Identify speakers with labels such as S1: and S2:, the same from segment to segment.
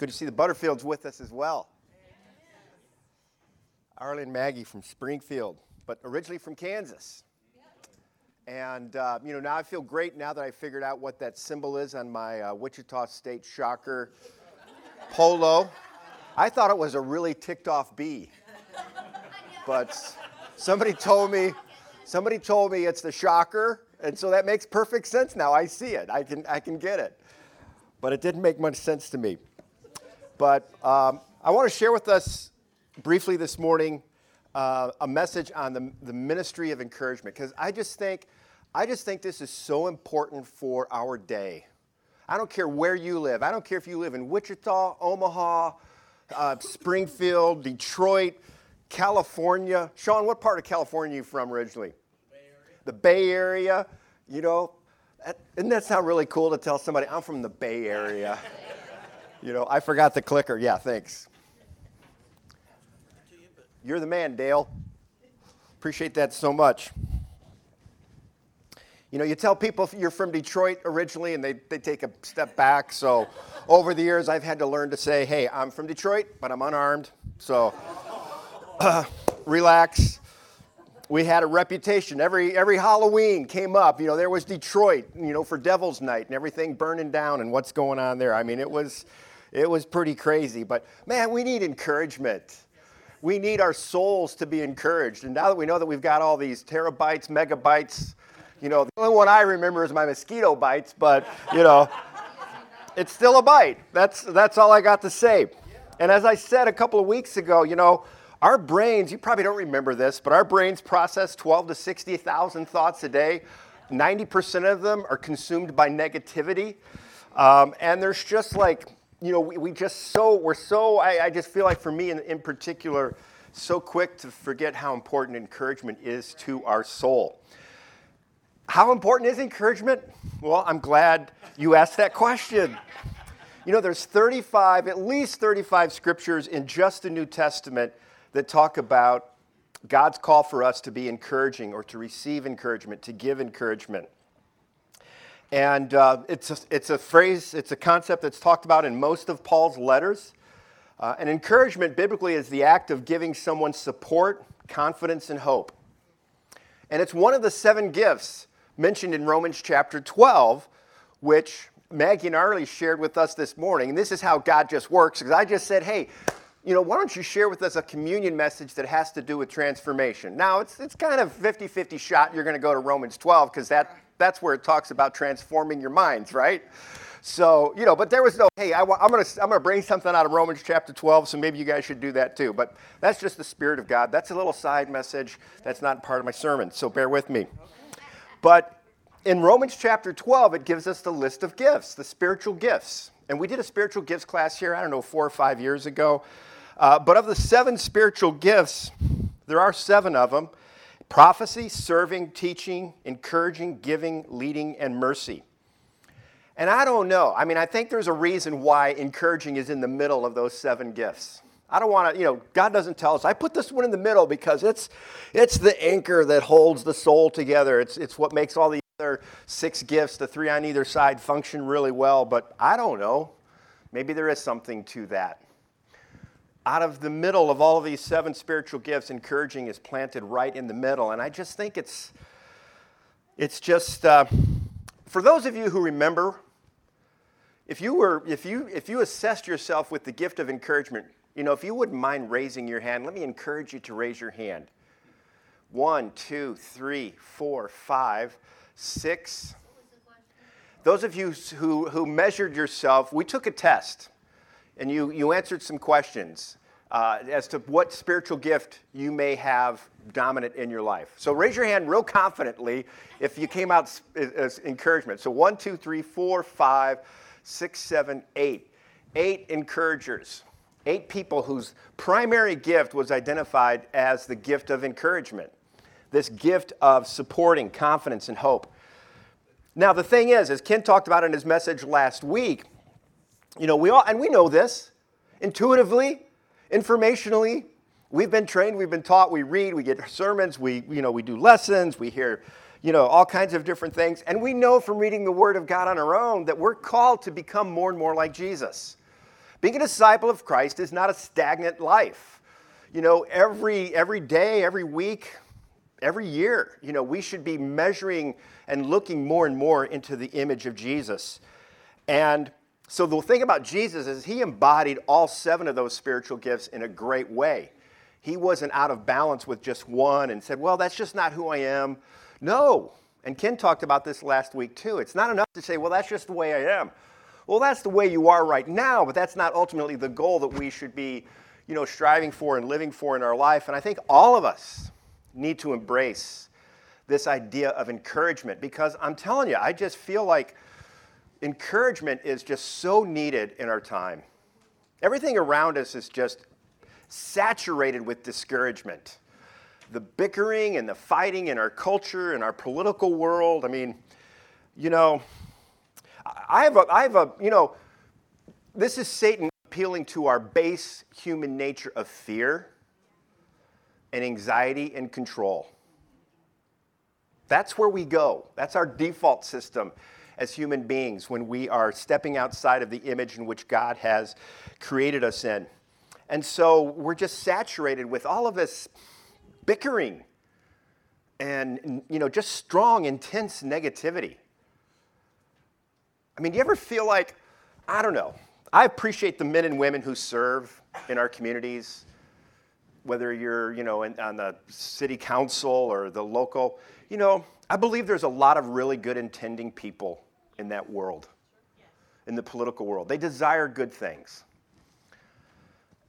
S1: Good to see the Butterfields with us as well. Arlen Maggie from Springfield, but originally from Kansas. And, uh, you know, now I feel great now that I figured out what that symbol is on my uh, Wichita State Shocker polo. I thought it was a really ticked off bee. But somebody told me, somebody told me it's the Shocker, and so that makes perfect sense now. I see it. I can, I can get it. But it didn't make much sense to me. But um, I want to share with us briefly this morning uh, a message on the, the ministry of encouragement because I just think I just think this is so important for our day. I don't care where you live. I don't care if you live in Wichita, Omaha, uh, Springfield, Detroit, California. Sean, what part of California are you from originally?
S2: Bay
S1: the Bay Area. You know, doesn't that sound really cool to tell somebody I'm from the Bay Area? You know, I forgot the clicker. Yeah, thanks. You're the man, Dale. Appreciate that so much. You know, you tell people you're from Detroit originally and they, they take a step back. So over the years, I've had to learn to say, hey, I'm from Detroit, but I'm unarmed. So uh, relax. We had a reputation. Every, every Halloween came up. You know, there was Detroit, you know, for Devil's Night and everything burning down and what's going on there. I mean, it was it was pretty crazy. But man, we need encouragement. We need our souls to be encouraged. And now that we know that we've got all these terabytes, megabytes, you know, the only one I remember is my mosquito bites, but you know, it's still a bite. That's that's all I got to say. And as I said a couple of weeks ago, you know, our brains, you probably don't remember this, but our brains process 12 to 60,000 thoughts a day. 90% of them are consumed by negativity. Um, and there's just like you know, we, we just so, we're so, I, I just feel like for me in, in particular, so quick to forget how important encouragement is to our soul. How important is encouragement? Well, I'm glad you asked that question. You know, there's 35, at least 35 scriptures in just the New Testament that talk about God's call for us to be encouraging or to receive encouragement, to give encouragement. And uh, it's, a, it's a phrase, it's a concept that's talked about in most of Paul's letters. Uh, and encouragement biblically is the act of giving someone support, confidence, and hope. And it's one of the seven gifts mentioned in Romans chapter 12, which Maggie and Arlie shared with us this morning. And this is how God just works, because I just said, hey, you know, why don't you share with us a communion message that has to do with transformation? Now, it's, it's kind of 50 50 shot you're going to go to Romans 12, because that that's where it talks about transforming your minds, right? So, you know, but there was no, hey, I, am going to I'm to bring something out of Romans chapter 12, so maybe you guys should do that too. But that's just the Spirit of God. That's a little side message. That's not part of my sermon, so bear with me. But in Romans chapter 12, it gives us the list of gifts, the spiritual gifts. And we did a spiritual gifts class here, I don't know, four or five years ago. Uh, but of the seven spiritual gifts, there are seven of them prophecy, serving, teaching, encouraging, giving, leading, and mercy. And I don't know. I mean, I think there's a reason why encouraging is in the middle of those seven gifts. I don't want to, you know, God doesn't tell us. I put this one in the middle because it's, it's the anchor that holds the soul together. It's, it's what makes all the other six gifts, the three on either side, function really well. But I don't know. Maybe there is something to that out of the middle of all of these seven spiritual gifts, encouraging is planted right in the middle. And I just think it's, it's just, uh, for those of you who remember, if you were, if you, if you assessed yourself with the gift of encouragement, you know, if you wouldn't mind raising your hand, let me encourage you to raise your hand. One, two, three, four, five, six. Those of you who, who measured yourself, we took a test and you, you answered some questions uh, as to what spiritual gift you may have dominant in your life. So raise your hand real confidently if you came out as encouragement. So one, two, three, four, five, six, seven, eight. Eight encouragers. Eight people whose primary gift was identified as the gift of encouragement. This gift of supporting confidence and hope. Now, the thing is, as Ken talked about in his message last week, you know, we all, and we know this intuitively, informationally. We've been trained, we've been taught, we read, we get sermons, we, you know, we do lessons, we hear, you know, all kinds of different things. And we know from reading the Word of God on our own that we're called to become more and more like Jesus. Being a disciple of Christ is not a stagnant life. You know, every, every day, every week, every year, you know, we should be measuring and looking more and more into the image of Jesus. And so the thing about Jesus is he embodied all seven of those spiritual gifts in a great way. He wasn't out of balance with just one and said, well, that's just not who I am. No. And Ken talked about this last week too. It's not enough to say, well, that's just the way I am. Well, that's the way you are right now, but that's not ultimately the goal that we should be, you know, striving for and living for in our life. And I think all of us need to embrace this idea of encouragement because I'm telling you, I just feel like encouragement is just so needed in our time. Everything around us is just saturated with discouragement. The bickering and the fighting in our culture and our political world. I mean, you know, I have a, I have a, you know, this is Satan appealing to our base human nature of fear and anxiety and control. That's where we go. That's our default system as human beings when we are stepping outside of the image in which God has created us in. And so we're just saturated with all of this bickering and you know just strong intense negativity. I mean, do you ever feel like I don't know. I appreciate the men and women who serve in our communities whether you're, you know, in, on the city council or the local, you know, I believe there's a lot of really good intending people in that world, in the political world. They desire good things.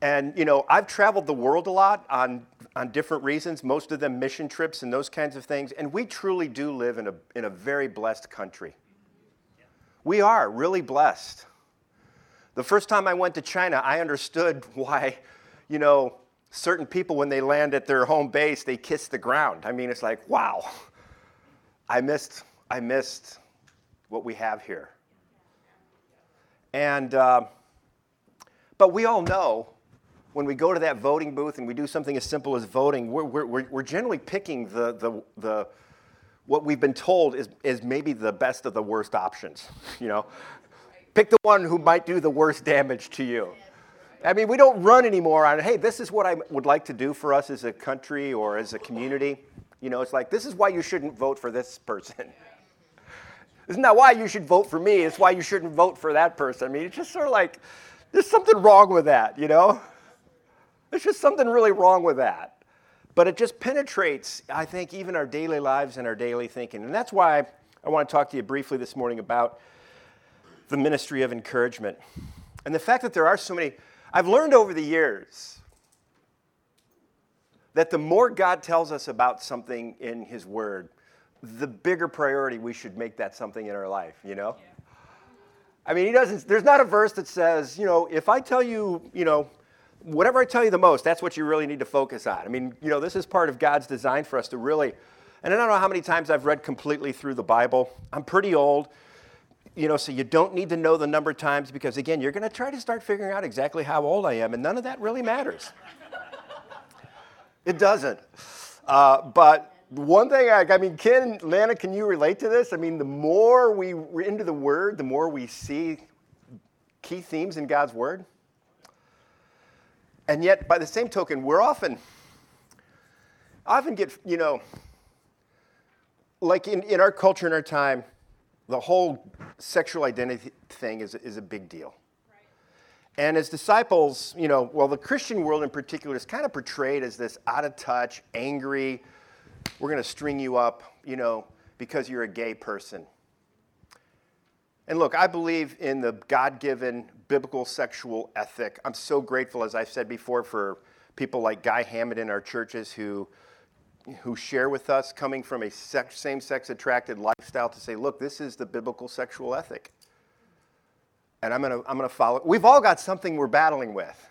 S1: And, you know, I've traveled the world a lot on, on different reasons, most of them mission trips and those kinds of things. And we truly do live in a, in a very blessed country. We are really blessed. The first time I went to China, I understood why, you know, certain people, when they land at their home base, they kiss the ground. I mean, it's like, wow, I missed, I missed what we have here. And, uh, but we all know when we go to that voting booth and we do something as simple as voting, we're, we're, we're generally picking the, the, the, what we've been told is, is maybe the best of the worst options. You know, pick the one who might do the worst damage to you. I mean, we don't run anymore on, hey, this is what I would like to do for us as a country or as a community. You know, it's like, this is why you shouldn't vote for this person. Isn't that why you should vote for me? It's why you shouldn't vote for that person. I mean, it's just sort of like, there's something wrong with that, you know? There's just something really wrong with that. But it just penetrates, I think, even our daily lives and our daily thinking. And that's why I want to talk to you briefly this morning about the ministry of encouragement. And the fact that there are so many I've learned over the years that the more God tells us about something in His Word, the bigger priority we should make that something in our life, you know? Yeah. I mean, He doesn't, there's not a verse that says, you know, if I tell you, you know, whatever I tell you the most, that's what you really need to focus on. I mean, you know, this is part of God's design for us to really, and I don't know how many times I've read completely through the Bible. I'm pretty old you know, so you don't need to know the number of times because, again, you're going to try to start figuring out exactly how old I am, and none of that really matters. it doesn't. Uh, but one thing, I, I mean, Ken, Lana, can you relate to this? I mean, the more we, we're into the Word, the more we see key themes in God's Word. And yet, by the same token, we're often, often get, you know, like in, in our culture, in our time, the whole sexual identity thing is, is a big deal. And as disciples, you know, well, the Christian world in particular is kind of portrayed as this out of touch, angry, we're going to string you up, you know, because you're a gay person. And look, I believe in the God given biblical sexual ethic. I'm so grateful, as I've said before, for people like Guy Hammond in our churches who who share with us coming from a same-sex attracted lifestyle to say, look, this is the biblical sexual ethic. And I'm going to I'm going to follow. We've all got something we're battling with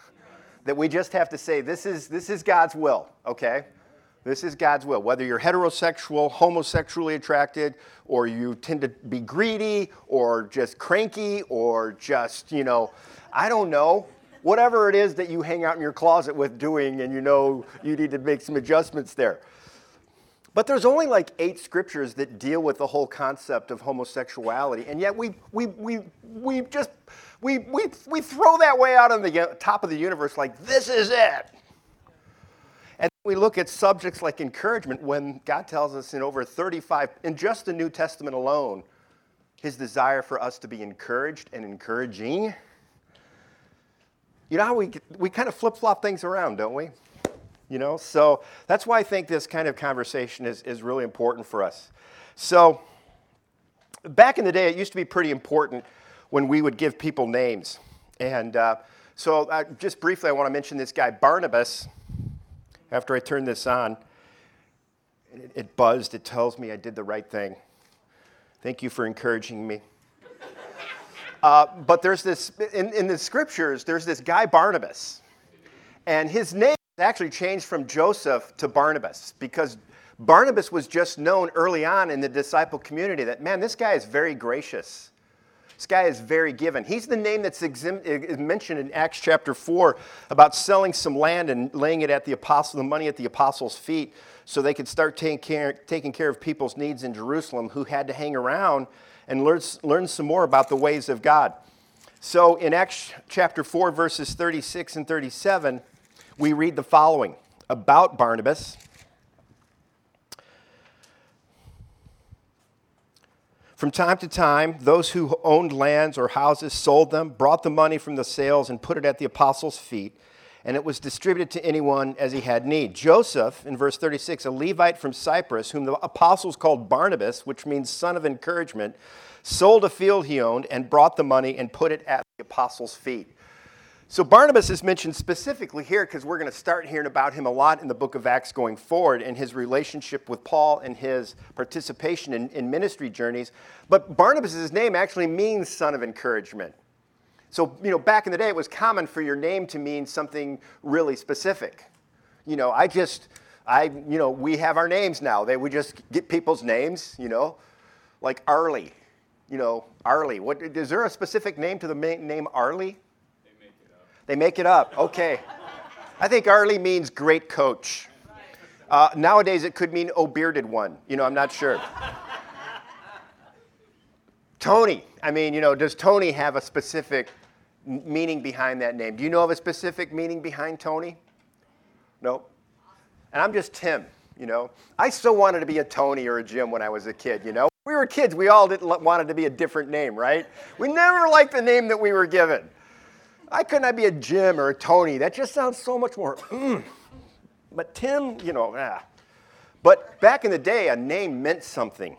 S1: that we just have to say, this is, this is God's will, okay? This is God's will. Whether you're heterosexual, homosexually attracted, or you tend to be greedy, or just cranky, or just, you know, I don't know, whatever it is that you hang out in your closet with doing and you know you need to make some adjustments there. But there's only like eight scriptures that deal with the whole concept of homosexuality, and yet we, we, we, we just We, we, we throw that way out on the top of the universe like, this is it. We look at subjects like encouragement when God tells us in over 35, in just the New Testament alone, his desire for us to be encouraged and encouraging. You know how we, we kind of flip flop things around, don't we? You know, so that's why I think this kind of conversation is, is really important for us. So, back in the day, it used to be pretty important when we would give people names. And uh, so, uh, just briefly, I want to mention this guy, Barnabas. After I turn this on, it, it buzzed. It tells me I did the right thing. Thank you for encouraging me. Uh, but there's this, in, in the scriptures, there's this guy, Barnabas. And his name actually changed from Joseph to Barnabas because Barnabas was just known early on in the disciple community that, man, this guy is very gracious. This guy is very given. He's the name that's mentioned in Acts chapter 4 about selling some land and laying it at the apostle, the money at the apostles' feet so they could start taking care, taking care of people's needs in Jerusalem who had to hang around and learn, learn some more about the ways of God. So in Acts chapter 4, verses 36 and 37, we read the following about Barnabas. From time to time, those who owned lands or houses sold them, brought the money from the sales, and put it at the apostles' feet, and it was distributed to anyone as he had need. Joseph, in verse 36, a Levite from Cyprus, whom the apostles called Barnabas, which means son of encouragement, sold a field he owned and brought the money and put it at the apostles' feet. So Barnabas is mentioned specifically here because we're going to start hearing about him a lot in the book of Acts going forward and his relationship with Paul and his participation in, in ministry journeys. But Barnabas' name actually means son of encouragement. So, you know, back in the day, it was common for your name to mean something really specific. You know, I just, I, you know, we have our names now. They, we just get people's names, you know, like Arlie. You know, Arlie. What, is there a specific name to the name Arlie? They make it up. Okay. I think Arlie means great coach. Uh, nowadays, it could mean oh bearded one. You know, I'm not sure. Tony. I mean, you know, does Tony have a specific meaning behind that name? Do you know of a specific meaning behind Tony? No. And I'm just Tim. You know, I still wanted to be a Tony or a Jim when I was a kid. You know, we were kids. We all didn't wanted to be a different name, right? We never liked the name that we were given. I couldn't I be a Jim or a Tony? That just sounds so much more. Mm. But Tim, you know, ah. But back in the day, a name meant something.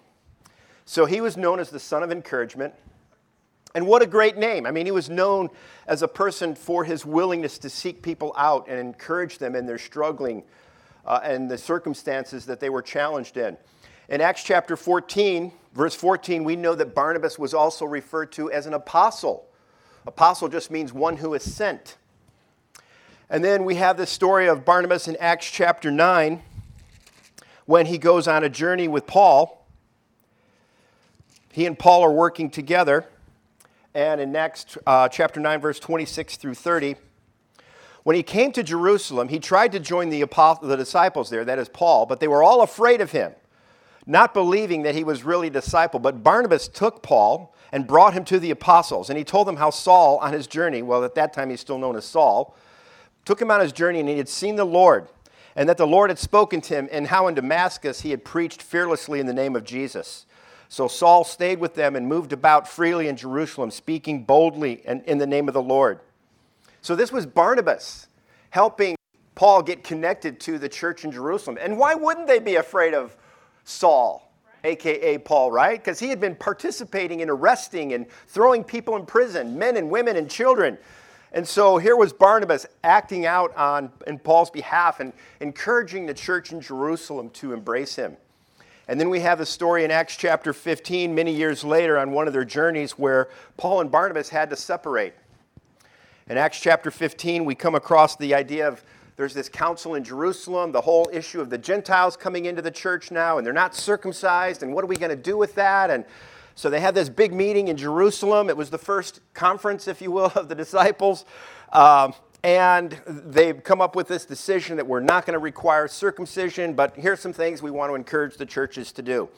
S1: So he was known as the son of encouragement. And what a great name. I mean, he was known as a person for his willingness to seek people out and encourage them in their struggling uh, and the circumstances that they were challenged in. In Acts chapter 14, verse 14, we know that Barnabas was also referred to as an apostle. Apostle just means one who is sent. And then we have the story of Barnabas in Acts chapter 9 when he goes on a journey with Paul. He and Paul are working together. And in Acts uh, chapter 9, verse 26 through 30, when he came to Jerusalem, he tried to join the, apostle, the disciples there, that is Paul, but they were all afraid of him, not believing that he was really a disciple. But Barnabas took Paul and brought him to the apostles. And he told them how Saul, on his journey, well, at that time he's still known as Saul, took him on his journey and he had seen the Lord, and that the Lord had spoken to him, and how in Damascus he had preached fearlessly in the name of Jesus. So Saul stayed with them and moved about freely in Jerusalem, speaking boldly and in the name of the Lord. So this was Barnabas helping Paul get connected to the church in Jerusalem. And why wouldn't they be afraid of Saul? Aka Paul, right? Because he had been participating in arresting and throwing people in prison, men and women and children. And so here was Barnabas acting out on in Paul's behalf and encouraging the church in Jerusalem to embrace him. And then we have the story in Acts chapter 15, many years later, on one of their journeys where Paul and Barnabas had to separate. In Acts chapter 15, we come across the idea of there's this council in Jerusalem, the whole issue of the Gentiles coming into the church now, and they're not circumcised, and what are we going to do with that? And so they had this big meeting in Jerusalem. It was the first conference, if you will, of the disciples. Um, and they've come up with this decision that we're not going to require circumcision, but here's some things we want to encourage the churches to do.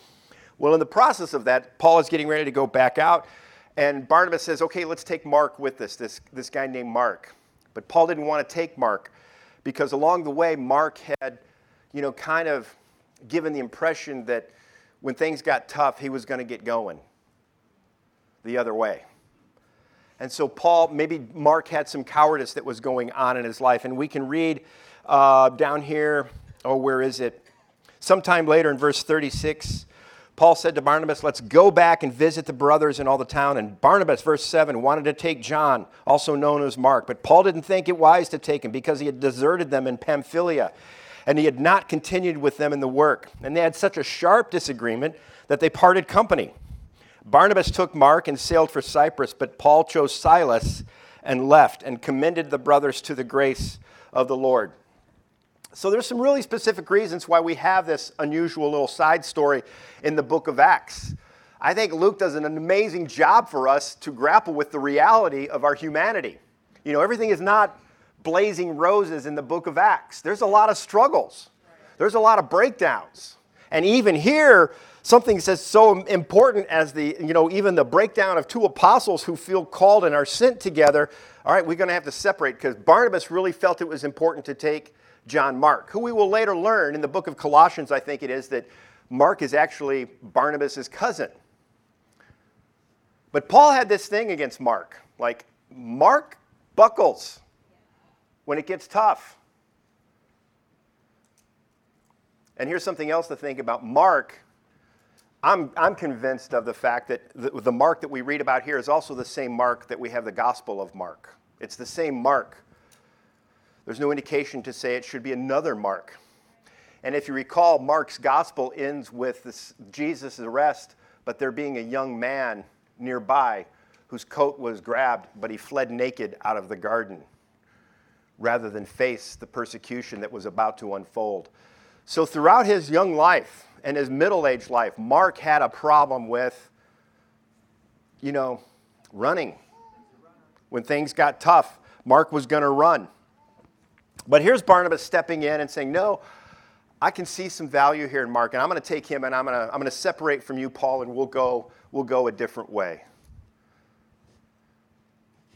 S1: Well, in the process of that, Paul is getting ready to go back out And Barnabas says, okay, let's take Mark with us, this, this guy named Mark. But Paul didn't want to take Mark because along the way, Mark had, you know, kind of given the impression that when things got tough, he was going to get going the other way. And so, Paul, maybe Mark had some cowardice that was going on in his life. And we can read uh, down here, oh, where is it? Sometime later in verse 36, Paul said to Barnabas, Let's go back and visit the brothers in all the town. And Barnabas, verse 7, wanted to take John, also known as Mark. But Paul didn't think it wise to take him because he had deserted them in Pamphylia and he had not continued with them in the work. And they had such a sharp disagreement that they parted company. Barnabas took Mark and sailed for Cyprus, but Paul chose Silas and left and commended the brothers to the grace of the Lord. So there's some really specific reasons why we have this unusual little side story in the book of Acts. I think Luke does an amazing job for us to grapple with the reality of our humanity. You know, everything is not blazing roses in the book of Acts. There's a lot of struggles, there's a lot of breakdowns. And even here, something that's so important as the, you know, even the breakdown of two apostles who feel called and are sent together. All right, we're going to have to separate because Barnabas really felt it was important to take John Mark, who we will later learn in the book of Colossians, I think it is, that Mark is actually Barnabas' cousin. But Paul had this thing against Mark. Like, Mark buckles when it gets tough. And here's something else to think about Mark. I'm, I'm convinced of the fact that the, the Mark that we read about here is also the same Mark that we have the Gospel of Mark. It's the same Mark. There's no indication to say it should be another Mark. And if you recall, Mark's Gospel ends with Jesus' arrest, but there being a young man nearby whose coat was grabbed, but he fled naked out of the garden rather than face the persecution that was about to unfold. So, throughout his young life and his middle aged life, Mark had a problem with, you know, running. When things got tough, Mark was going to run. But here's Barnabas stepping in and saying, No, I can see some value here in Mark, and I'm going to take him and I'm going to, I'm to separate from you, Paul, and we'll go, we'll go a different way.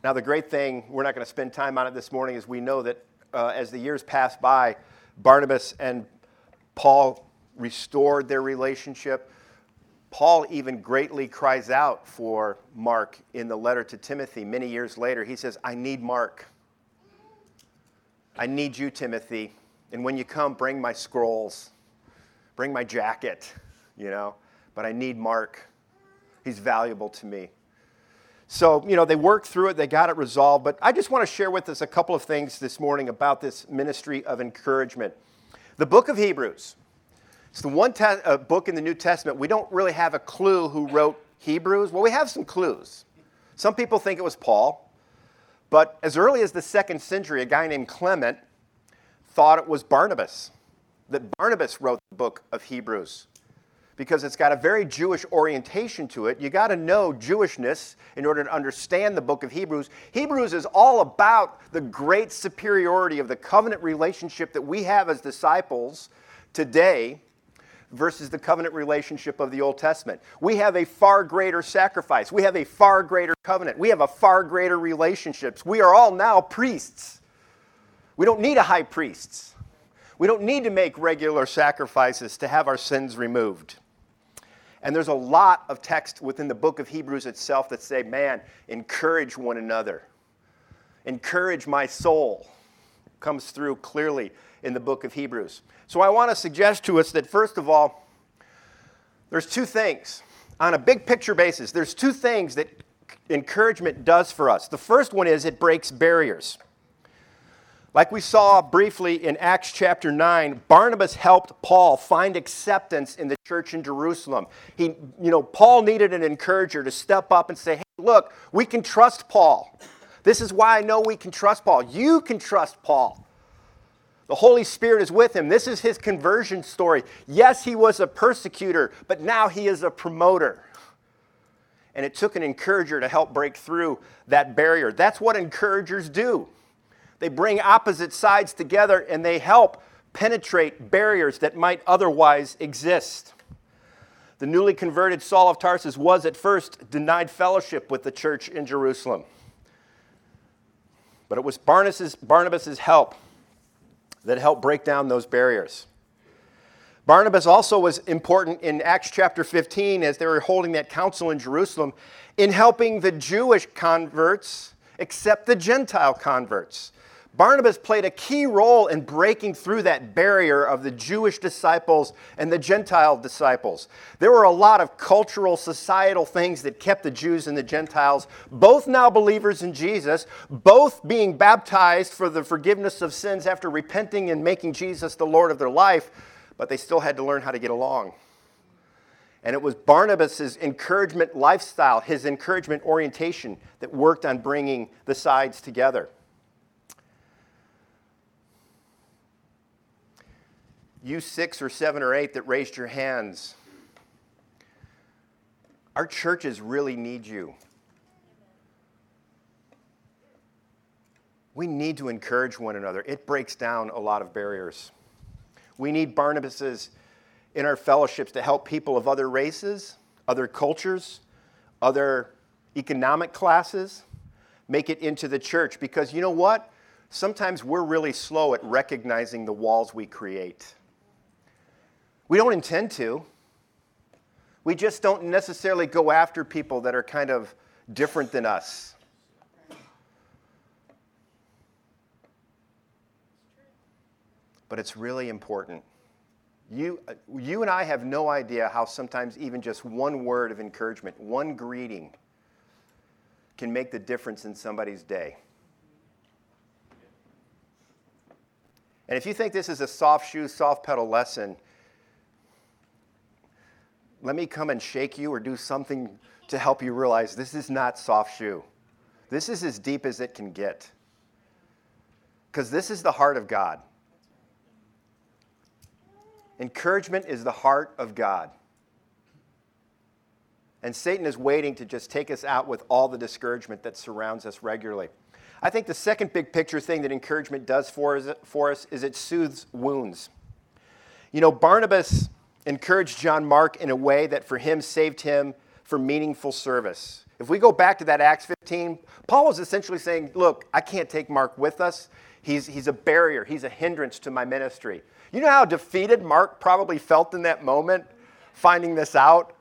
S1: Now, the great thing, we're not going to spend time on it this morning, is we know that uh, as the years passed by, Barnabas and Paul restored their relationship. Paul even greatly cries out for Mark in the letter to Timothy many years later. He says, I need Mark. I need you, Timothy. And when you come, bring my scrolls, bring my jacket, you know. But I need Mark. He's valuable to me. So, you know, they worked through it, they got it resolved. But I just want to share with us a couple of things this morning about this ministry of encouragement. The book of Hebrews, it's the one te- uh, book in the New Testament. We don't really have a clue who wrote Hebrews. Well, we have some clues. Some people think it was Paul. But as early as the second century, a guy named Clement thought it was Barnabas, that Barnabas wrote the book of Hebrews because it's got a very Jewish orientation to it. You got to know Jewishness in order to understand the book of Hebrews. Hebrews is all about the great superiority of the covenant relationship that we have as disciples today versus the covenant relationship of the Old Testament. We have a far greater sacrifice. We have a far greater covenant. We have a far greater relationships. We are all now priests. We don't need a high priest. We don't need to make regular sacrifices to have our sins removed. And there's a lot of text within the book of Hebrews itself that say, man, encourage one another. Encourage my soul. Comes through clearly in the book of Hebrews. So I want to suggest to us that, first of all, there's two things. On a big picture basis, there's two things that encouragement does for us. The first one is it breaks barriers. Like we saw briefly in Acts chapter 9, Barnabas helped Paul find acceptance in the church in Jerusalem. He, you know, Paul needed an encourager to step up and say, hey, look, we can trust Paul. This is why I know we can trust Paul. You can trust Paul. The Holy Spirit is with him. This is his conversion story. Yes, he was a persecutor, but now he is a promoter. And it took an encourager to help break through that barrier. That's what encouragers do. They bring opposite sides together and they help penetrate barriers that might otherwise exist. The newly converted Saul of Tarsus was at first denied fellowship with the church in Jerusalem. But it was Barnabas' Barnabas's help that helped break down those barriers. Barnabas also was important in Acts chapter 15 as they were holding that council in Jerusalem in helping the Jewish converts accept the Gentile converts. Barnabas played a key role in breaking through that barrier of the Jewish disciples and the Gentile disciples. There were a lot of cultural, societal things that kept the Jews and the Gentiles, both now believers in Jesus, both being baptized for the forgiveness of sins after repenting and making Jesus the Lord of their life, but they still had to learn how to get along. And it was Barnabas' encouragement lifestyle, his encouragement orientation, that worked on bringing the sides together. You six or seven or eight that raised your hands, our churches really need you. We need to encourage one another. It breaks down a lot of barriers. We need Barnabases in our fellowships to help people of other races, other cultures, other economic classes make it into the church because you know what? Sometimes we're really slow at recognizing the walls we create. We don't intend to. We just don't necessarily go after people that are kind of different than us. But it's really important. You, you and I have no idea how sometimes even just one word of encouragement, one greeting, can make the difference in somebody's day. And if you think this is a soft shoe, soft pedal lesson, let me come and shake you or do something to help you realize this is not soft shoe. This is as deep as it can get. Because this is the heart of God. Encouragement is the heart of God. And Satan is waiting to just take us out with all the discouragement that surrounds us regularly. I think the second big picture thing that encouragement does for us, for us is it soothes wounds. You know, Barnabas encouraged John Mark in a way that for him saved him for meaningful service. If we go back to that Acts 15, Paul was essentially saying, Look, I can't take Mark with us. He's, he's a barrier, he's a hindrance to my ministry. You know how defeated Mark probably felt in that moment, finding this out?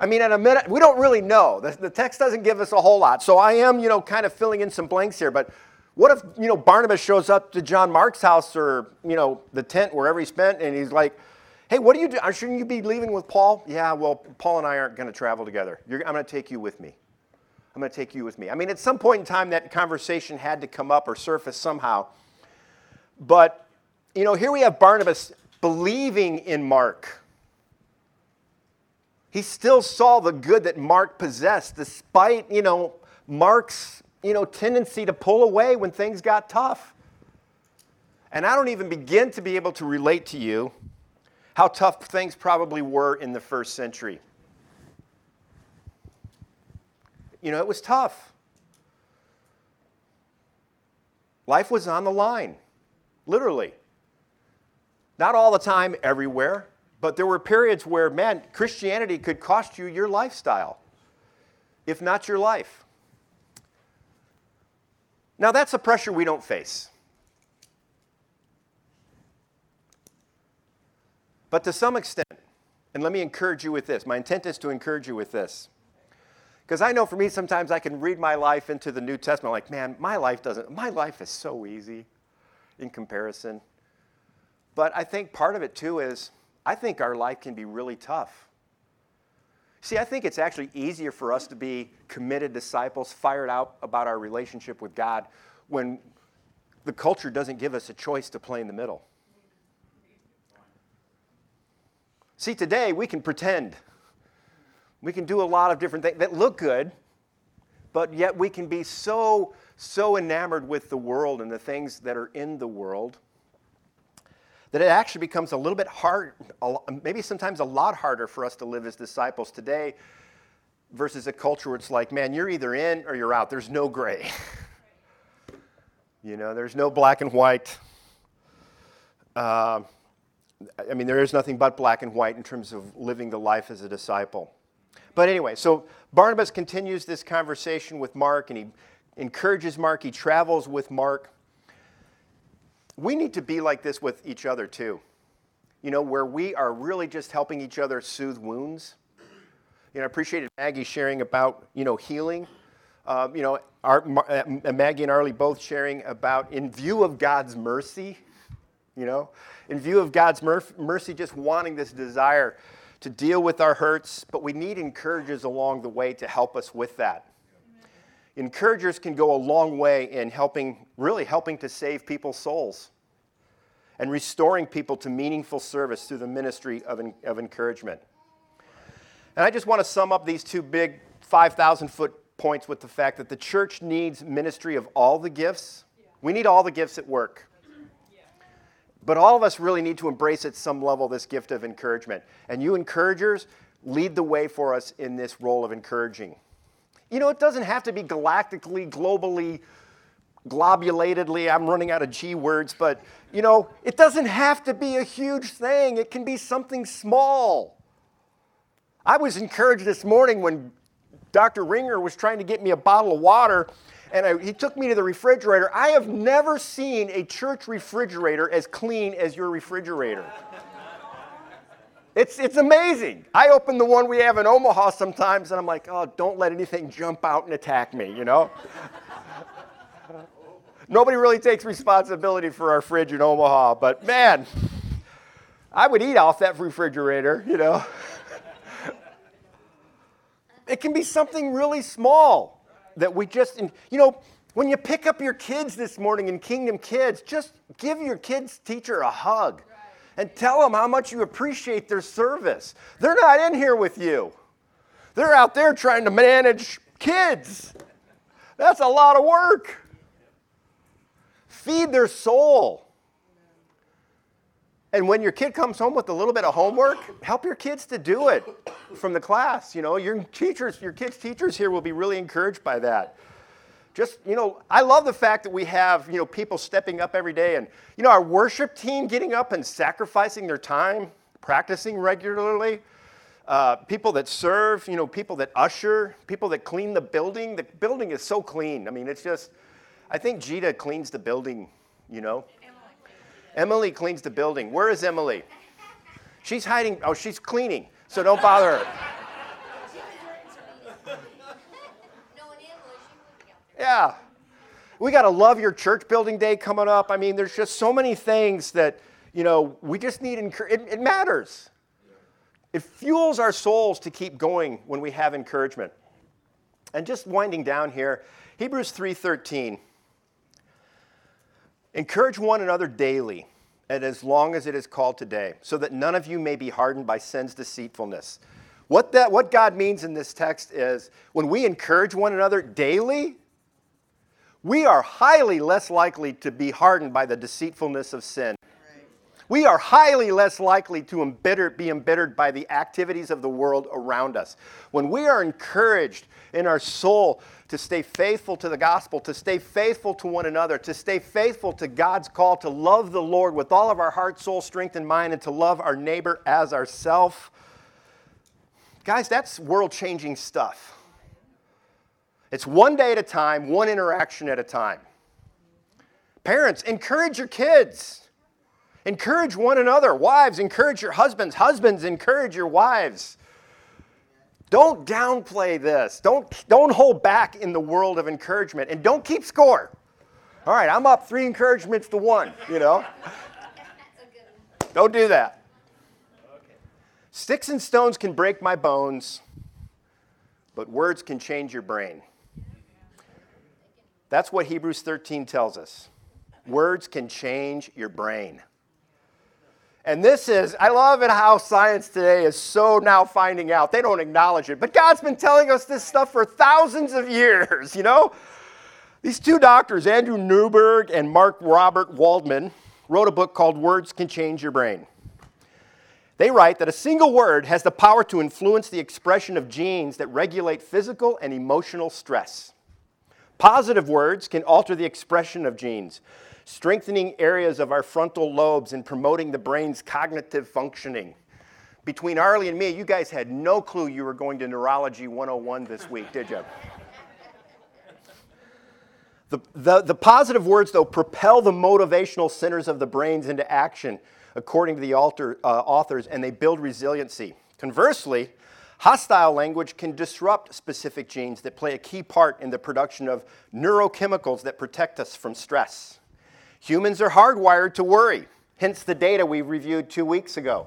S1: I mean, in a minute, we don't really know. The, the text doesn't give us a whole lot. So I am, you know, kind of filling in some blanks here. But what if, you know, Barnabas shows up to John Mark's house or, you know, the tent wherever he spent, and he's like, Hey, what do you do? Uh, shouldn't you be leaving with Paul? Yeah, well, Paul and I aren't going to travel together. You're, I'm going to take you with me. I'm going to take you with me. I mean, at some point in time, that conversation had to come up or surface somehow. But, you know, here we have Barnabas believing in Mark. He still saw the good that Mark possessed, despite, you know, Mark's, you know, tendency to pull away when things got tough. And I don't even begin to be able to relate to you how tough things probably were in the first century. You know, it was tough. Life was on the line, literally. Not all the time, everywhere, but there were periods where, man, Christianity could cost you your lifestyle, if not your life. Now, that's a pressure we don't face. But to some extent, and let me encourage you with this, my intent is to encourage you with this. Because I know for me, sometimes I can read my life into the New Testament like, man, my life doesn't, my life is so easy in comparison. But I think part of it too is I think our life can be really tough. See, I think it's actually easier for us to be committed disciples, fired out about our relationship with God when the culture doesn't give us a choice to play in the middle. See, today we can pretend. We can do a lot of different things that look good, but yet we can be so, so enamored with the world and the things that are in the world that it actually becomes a little bit hard, maybe sometimes a lot harder for us to live as disciples today versus a culture where it's like, man, you're either in or you're out. There's no gray. you know, there's no black and white. Uh, I mean, there is nothing but black and white in terms of living the life as a disciple. But anyway, so Barnabas continues this conversation with Mark and he encourages Mark, he travels with Mark. We need to be like this with each other too. You know, where we are really just helping each other soothe wounds. You know, I appreciated Maggie sharing about, you know, healing. Uh, you know, our, uh, Maggie and Arlie both sharing about in view of God's mercy, you know, in view of God's mercy, just wanting this desire to deal with our hurts, but we need encouragers along the way to help us with that. Encouragers can go a long way in helping, really helping to save people's souls and restoring people to meaningful service through the ministry of, of encouragement. And I just want to sum up these two big 5,000 foot points with the fact that the church needs ministry of all the gifts. We need all the gifts at work. But all of us really need to embrace at some level this gift of encouragement. And you encouragers, lead the way for us in this role of encouraging. You know, it doesn't have to be galactically, globally, globulatedly. I'm running out of G words, but you know, it doesn't have to be a huge thing. It can be something small. I was encouraged this morning when Dr. Ringer was trying to get me a bottle of water and I, he took me to the refrigerator. I have never seen a church refrigerator as clean as your refrigerator. It's, it's amazing. I open the one we have in Omaha sometimes, and I'm like, oh, don't let anything jump out and attack me, you know? Nobody really takes responsibility for our fridge in Omaha, but man, I would eat off that refrigerator, you know? it can be something really small that we just, you know, when you pick up your kids this morning in Kingdom Kids, just give your kids' teacher a hug and tell them how much you appreciate their service. They're not in here with you, they're out there trying to manage kids. That's a lot of work. Feed their soul. And when your kid comes home with a little bit of homework, help your kids to do it from the class. You know, your teachers, your kids' teachers here will be really encouraged by that. Just, you know, I love the fact that we have, you know, people stepping up every day and, you know, our worship team getting up and sacrificing their time, practicing regularly. Uh, people that serve, you know, people that usher, people that clean the building. The building is so clean. I mean, it's just, I think Gita cleans the building, you know. Emily cleans the building. Where is Emily? She's hiding. Oh, she's cleaning. So don't bother her. Yeah. We got to love your church building day coming up. I mean, there's just so many things that, you know, we just need, encouragement. it, it matters. It fuels our souls to keep going when we have encouragement. And just winding down here, Hebrews 3:13 Encourage one another daily, and as long as it is called today, so that none of you may be hardened by sin's deceitfulness. What, that, what God means in this text is when we encourage one another daily, we are highly less likely to be hardened by the deceitfulness of sin. We are highly less likely to embitter, be embittered by the activities of the world around us. When we are encouraged in our soul to stay faithful to the gospel, to stay faithful to one another, to stay faithful to God's call to love the Lord with all of our heart, soul, strength, and mind, and to love our neighbor as ourself. Guys, that's world changing stuff. It's one day at a time, one interaction at a time. Parents, encourage your kids. Encourage one another. Wives, encourage your husbands. Husbands, encourage your wives. Don't downplay this. Don't, don't hold back in the world of encouragement and don't keep score. All right, I'm up three encouragements to one, you know? don't do that. Sticks and stones can break my bones, but words can change your brain. That's what Hebrews 13 tells us. Words can change your brain. And this is, I love it how science today is so now finding out. They don't acknowledge it. But God's been telling us this stuff for thousands of years, you know? These two doctors, Andrew Newberg and Mark Robert Waldman, wrote a book called Words Can Change Your Brain. They write that a single word has the power to influence the expression of genes that regulate physical and emotional stress. Positive words can alter the expression of genes strengthening areas of our frontal lobes and promoting the brain's cognitive functioning. Between Arlie and me, you guys had no clue you were going to Neurology 101 this week, did you? The, the, the, positive words, though, propel the motivational centers of the brains into action, according to the alter, uh, authors, and they build resiliency. Conversely, hostile language can disrupt specific genes that play a key part in the production of neurochemicals that protect us from stress. Humans are hardwired to worry, hence the data we reviewed two weeks ago.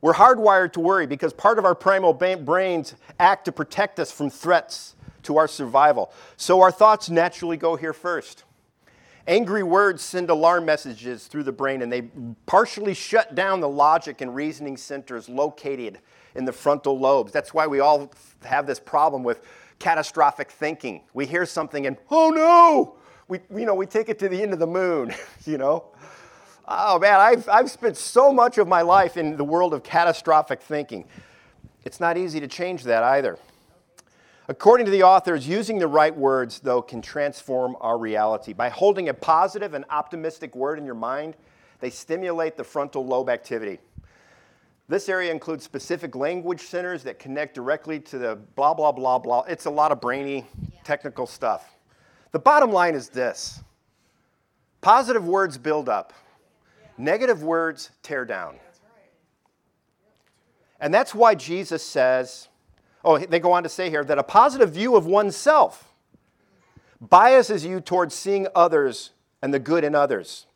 S1: We're hardwired to worry because part of our primal brains act to protect us from threats to our survival. So our thoughts naturally go here first. Angry words send alarm messages through the brain and they partially shut down the logic and reasoning centers located in the frontal lobes. That's why we all have this problem with catastrophic thinking. We hear something and, oh no, we, you know, we take it to the end of the moon, you know. Oh man, I've, I've spent so much of my life in the world of catastrophic thinking. It's not easy to change that either. According to the authors, using the right words, though, can transform our reality. By holding a positive and optimistic word in your mind, they stimulate the frontal lobe activity. This area includes specific language centers that connect directly to the blah, blah, blah, blah. It's a lot of brainy, technical stuff. The bottom line is this positive words build up, negative words tear down. And that's why Jesus says, Oh, they go on to say here that a positive view of oneself biases you towards seeing others and the good in others,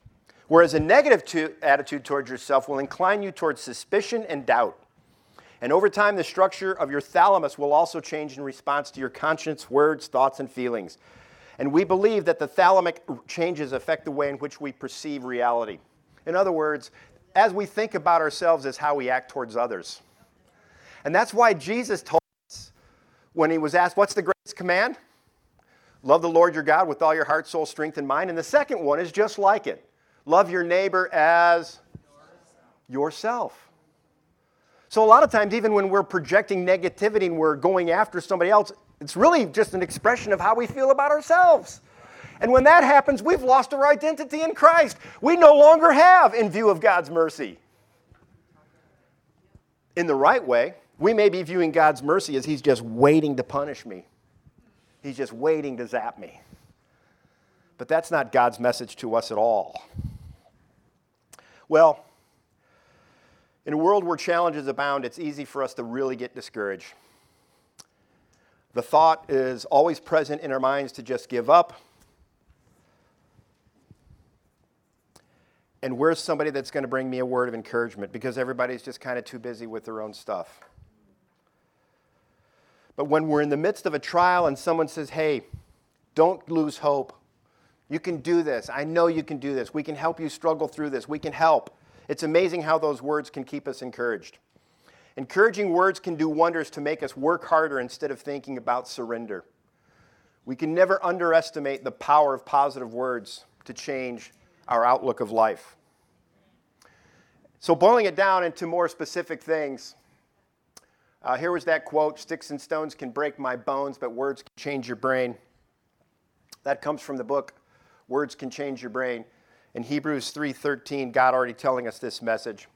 S1: whereas a negative to, attitude towards yourself will incline you towards suspicion and doubt. And over time, the structure of your thalamus will also change in response to your conscience, words, thoughts, and feelings. And we believe that the thalamic changes affect the way in which we perceive reality. In other words, as we think about ourselves, is how we act towards others. And that's why Jesus told us when he was asked, What's the greatest command? Love the Lord your God with all your heart, soul, strength, and mind. And the second one is just like it love your neighbor as yourself. So, a lot of times, even when we're projecting negativity and we're going after somebody else, it's really just an expression of how we feel about ourselves. And when that happens, we've lost our identity in Christ. We no longer have in view of God's mercy. In the right way, we may be viewing God's mercy as He's just waiting to punish me, He's just waiting to zap me. But that's not God's message to us at all. Well, in a world where challenges abound, it's easy for us to really get discouraged. The thought is always present in our minds to just give up. And where's somebody that's going to bring me a word of encouragement? Because everybody's just kind of too busy with their own stuff. But when we're in the midst of a trial and someone says, hey, don't lose hope. You can do this. I know you can do this. We can help you struggle through this. We can help. It's amazing how those words can keep us encouraged. Encouraging words can do wonders to make us work harder instead of thinking about surrender. We can never underestimate the power of positive words to change our outlook of life. So, boiling it down into more specific things, uh, here was that quote Sticks and stones can break my bones, but words can change your brain. That comes from the book Words Can Change Your Brain. In Hebrews 3:13, God already telling us this message.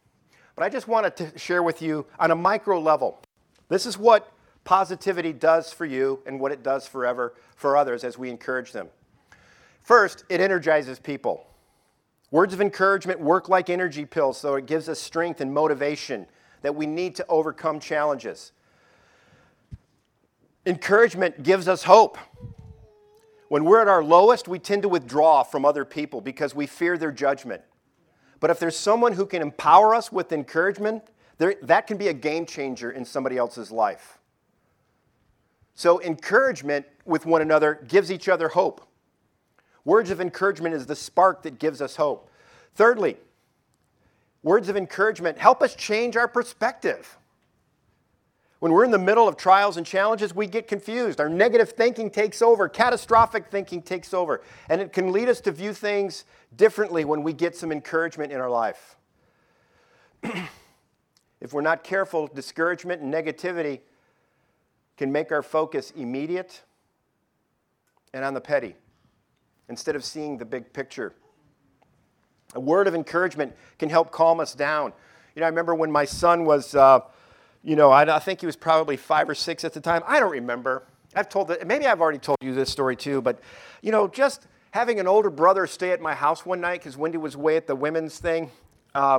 S1: But I just wanted to share with you on a micro level. This is what positivity does for you and what it does forever for others as we encourage them. First, it energizes people. Words of encouragement work like energy pills, so it gives us strength and motivation that we need to overcome challenges. Encouragement gives us hope. When we're at our lowest, we tend to withdraw from other people because we fear their judgment. But if there's someone who can empower us with encouragement, there, that can be a game changer in somebody else's life. So, encouragement with one another gives each other hope. Words of encouragement is the spark that gives us hope. Thirdly, words of encouragement help us change our perspective. When we're in the middle of trials and challenges, we get confused. Our negative thinking takes over, catastrophic thinking takes over, and it can lead us to view things differently when we get some encouragement in our life. if we're not careful, discouragement and negativity can make our focus immediate and on the petty instead of seeing the big picture. A word of encouragement can help calm us down. You know, I remember when my son was, uh, you know, I, I, think he was probably five or six at the time. I don't remember. I've told that, maybe I've already told you this story too, but, you know, just having an older brother stay at my house one night because Wendy was away at the women's thing. Uh,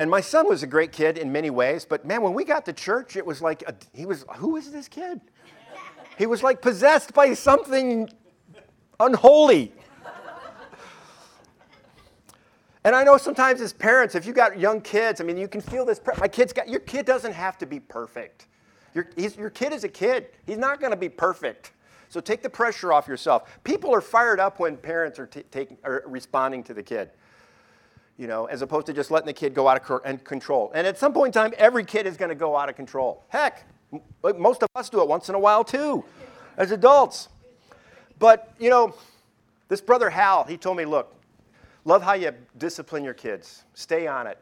S1: and my son was a great kid in many ways, but man, when we got to church, it was like, a, he was, who is this kid? He was like possessed by something unholy. And I know sometimes as parents, if you've got young kids, I mean, you can feel this. My kid's got, your kid doesn't have to be perfect. Your, your kid is a kid. He's not going to be perfect. So take the pressure off yourself. People are fired up when parents are, t- taking, are responding to the kid you know, as opposed to just letting the kid go out of control. And at some point in time, every kid is going to go out of control. Heck, most of us do it once in a while too, as adults. But, you know, this brother Hal, he told me, look, love how you discipline your kids, stay on it.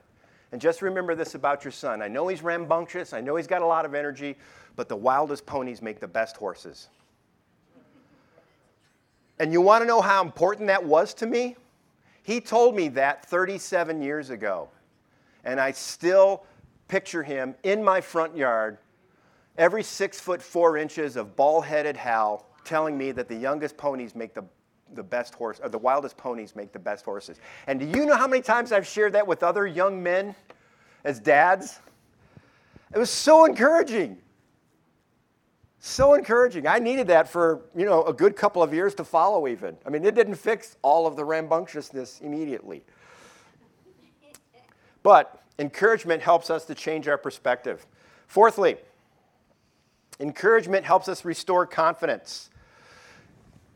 S1: And just remember this about your son. I know he's rambunctious, I know he's got a lot of energy, but the wildest ponies make the best horses. And you want to know how important that was to me? He told me that 37 years ago. And I still picture him in my front yard, every six foot four inches of ball headed Hal, telling me that the youngest ponies make the, the best horse, or the wildest ponies make the best horses. And do you know how many times I've shared that with other young men as dads? It was so encouraging. So encouraging. I needed that for, you know, a good couple of years to follow even. I mean, it didn't fix all of the rambunctiousness immediately. But encouragement helps us to change our perspective. Fourthly, encouragement helps us restore confidence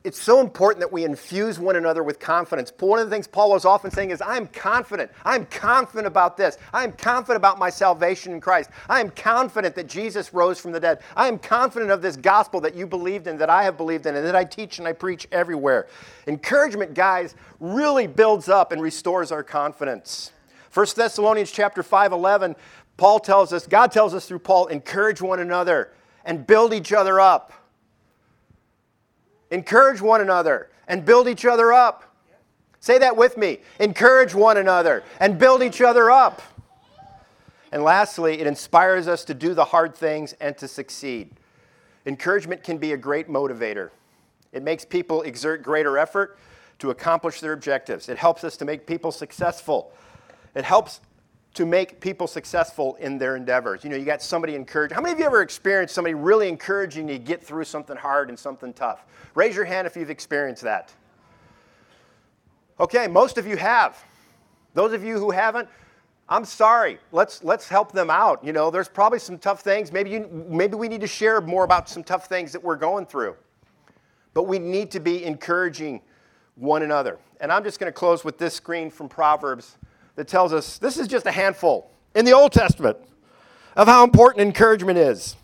S1: it's so important that we infuse one another with confidence. One of the things Paul was often saying is, I'm confident. I'm confident about this. I'm confident about my salvation in Christ. I am confident that Jesus rose from the dead. I am confident of this gospel that you believed in, that I have believed in, and that I teach and I preach everywhere. Encouragement, guys, really builds up and restores our confidence. 1 Thessalonians chapter 5, 11, Paul tells us, God tells us through Paul, encourage one another and build each other up. Encourage one another and build each other up. Say that with me. Encourage one another and build each other up. And lastly, it inspires us to do the hard things and to succeed. Encouragement can be a great motivator. It makes people exert greater effort to accomplish their objectives. It helps us to make people successful. It helps to make people successful in their endeavors. You know, you got somebody encouraged. How many of you ever experienced somebody really encouraging you to get through something hard and something tough? Raise your hand if you've experienced that. Okay, most of you have. Those of you who haven't, I'm sorry. Let's let's help them out. You know, there's probably some tough things. Maybe you maybe we need to share more about some tough things that we're going through. But we need to be encouraging one another. And I'm just going to close with this screen from Proverbs that tells us this is just a handful in the Old Testament of how important encouragement is.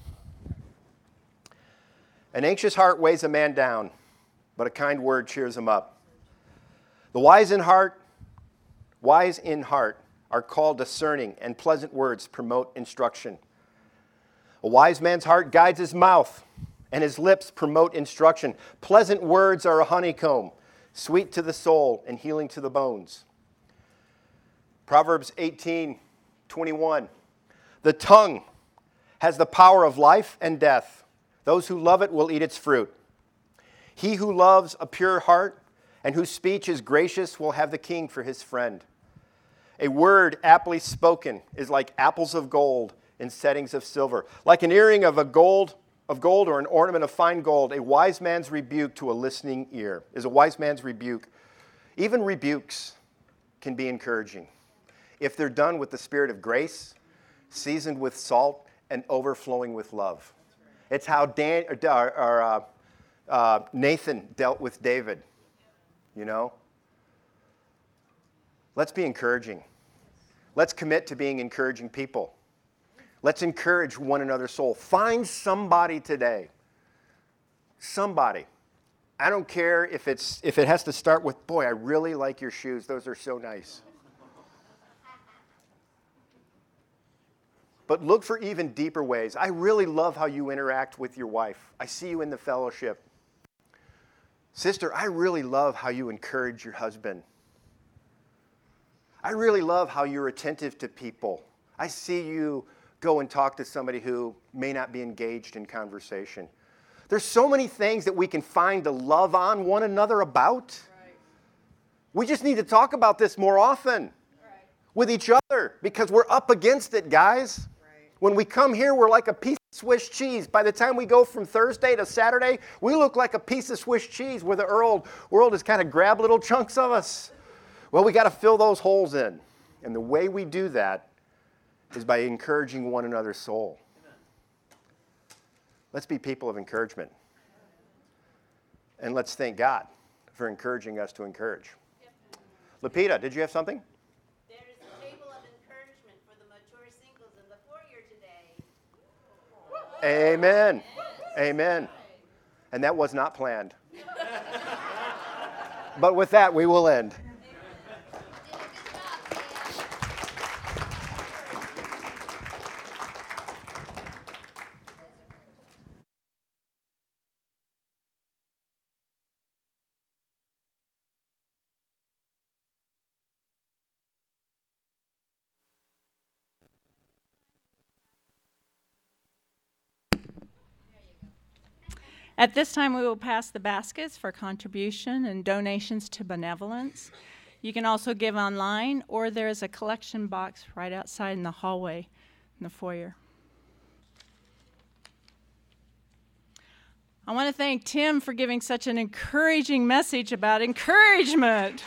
S1: An anxious heart weighs a man down, but a kind word cheers him up. The wise in heart, wise in heart, are called discerning, and pleasant words promote instruction. A wise man's heart guides his mouth, and his lips promote instruction. Pleasant words are a honeycomb, sweet to the soul and healing to the bones. Proverbs 18 21. The tongue has the power of life and death. Those who love it will eat its fruit. He who loves a pure heart and whose speech is gracious will have the king for his friend. A word aptly spoken is like apples of gold in settings of silver. Like an earring of a gold of gold or an ornament of fine gold, a wise man's rebuke to a listening ear is a wise man's rebuke. Even rebukes can be encouraging if they're done with the spirit of grace, seasoned with salt, and overflowing with love. It's how Dan, or, or uh, uh, Nathan dealt with David, you know? Let's be encouraging. Let's commit to being encouraging people. Let's encourage one another's soul. Find somebody today. Somebody. I don't care if, it's, if it has to start with, boy, I really like your shoes. Those are so nice. But look for even deeper ways. I really love how you interact with your wife. I see you in the fellowship. Sister, I really love how you encourage your husband. I really love how you're attentive to people. I see you go and talk to somebody who may not be engaged in conversation. There's so many things that we can find to love on one another about. Right. We just need to talk about this more often right. with each other because we're up against it, guys. When we come here, we're like a piece of Swiss cheese. By the time we go from Thursday to Saturday, we look like a piece of Swiss cheese where the world world has kind of grabbed little chunks of us. Well, we got to fill those holes in. And the way we do that is by encouraging one another's soul. Let's be people of encouragement. And let's thank God for encouraging us to encourage. Lapita, did you have something?
S2: There is a table of encouragement for the mature singles in the foyer
S1: today. Amen. Amen. And that was not planned. but with that, we will end.
S3: At this time, we will pass the baskets for contribution and donations to benevolence. You can also give online, or there is a collection box right outside in the hallway in the foyer. I want to thank Tim for giving such an encouraging message about encouragement.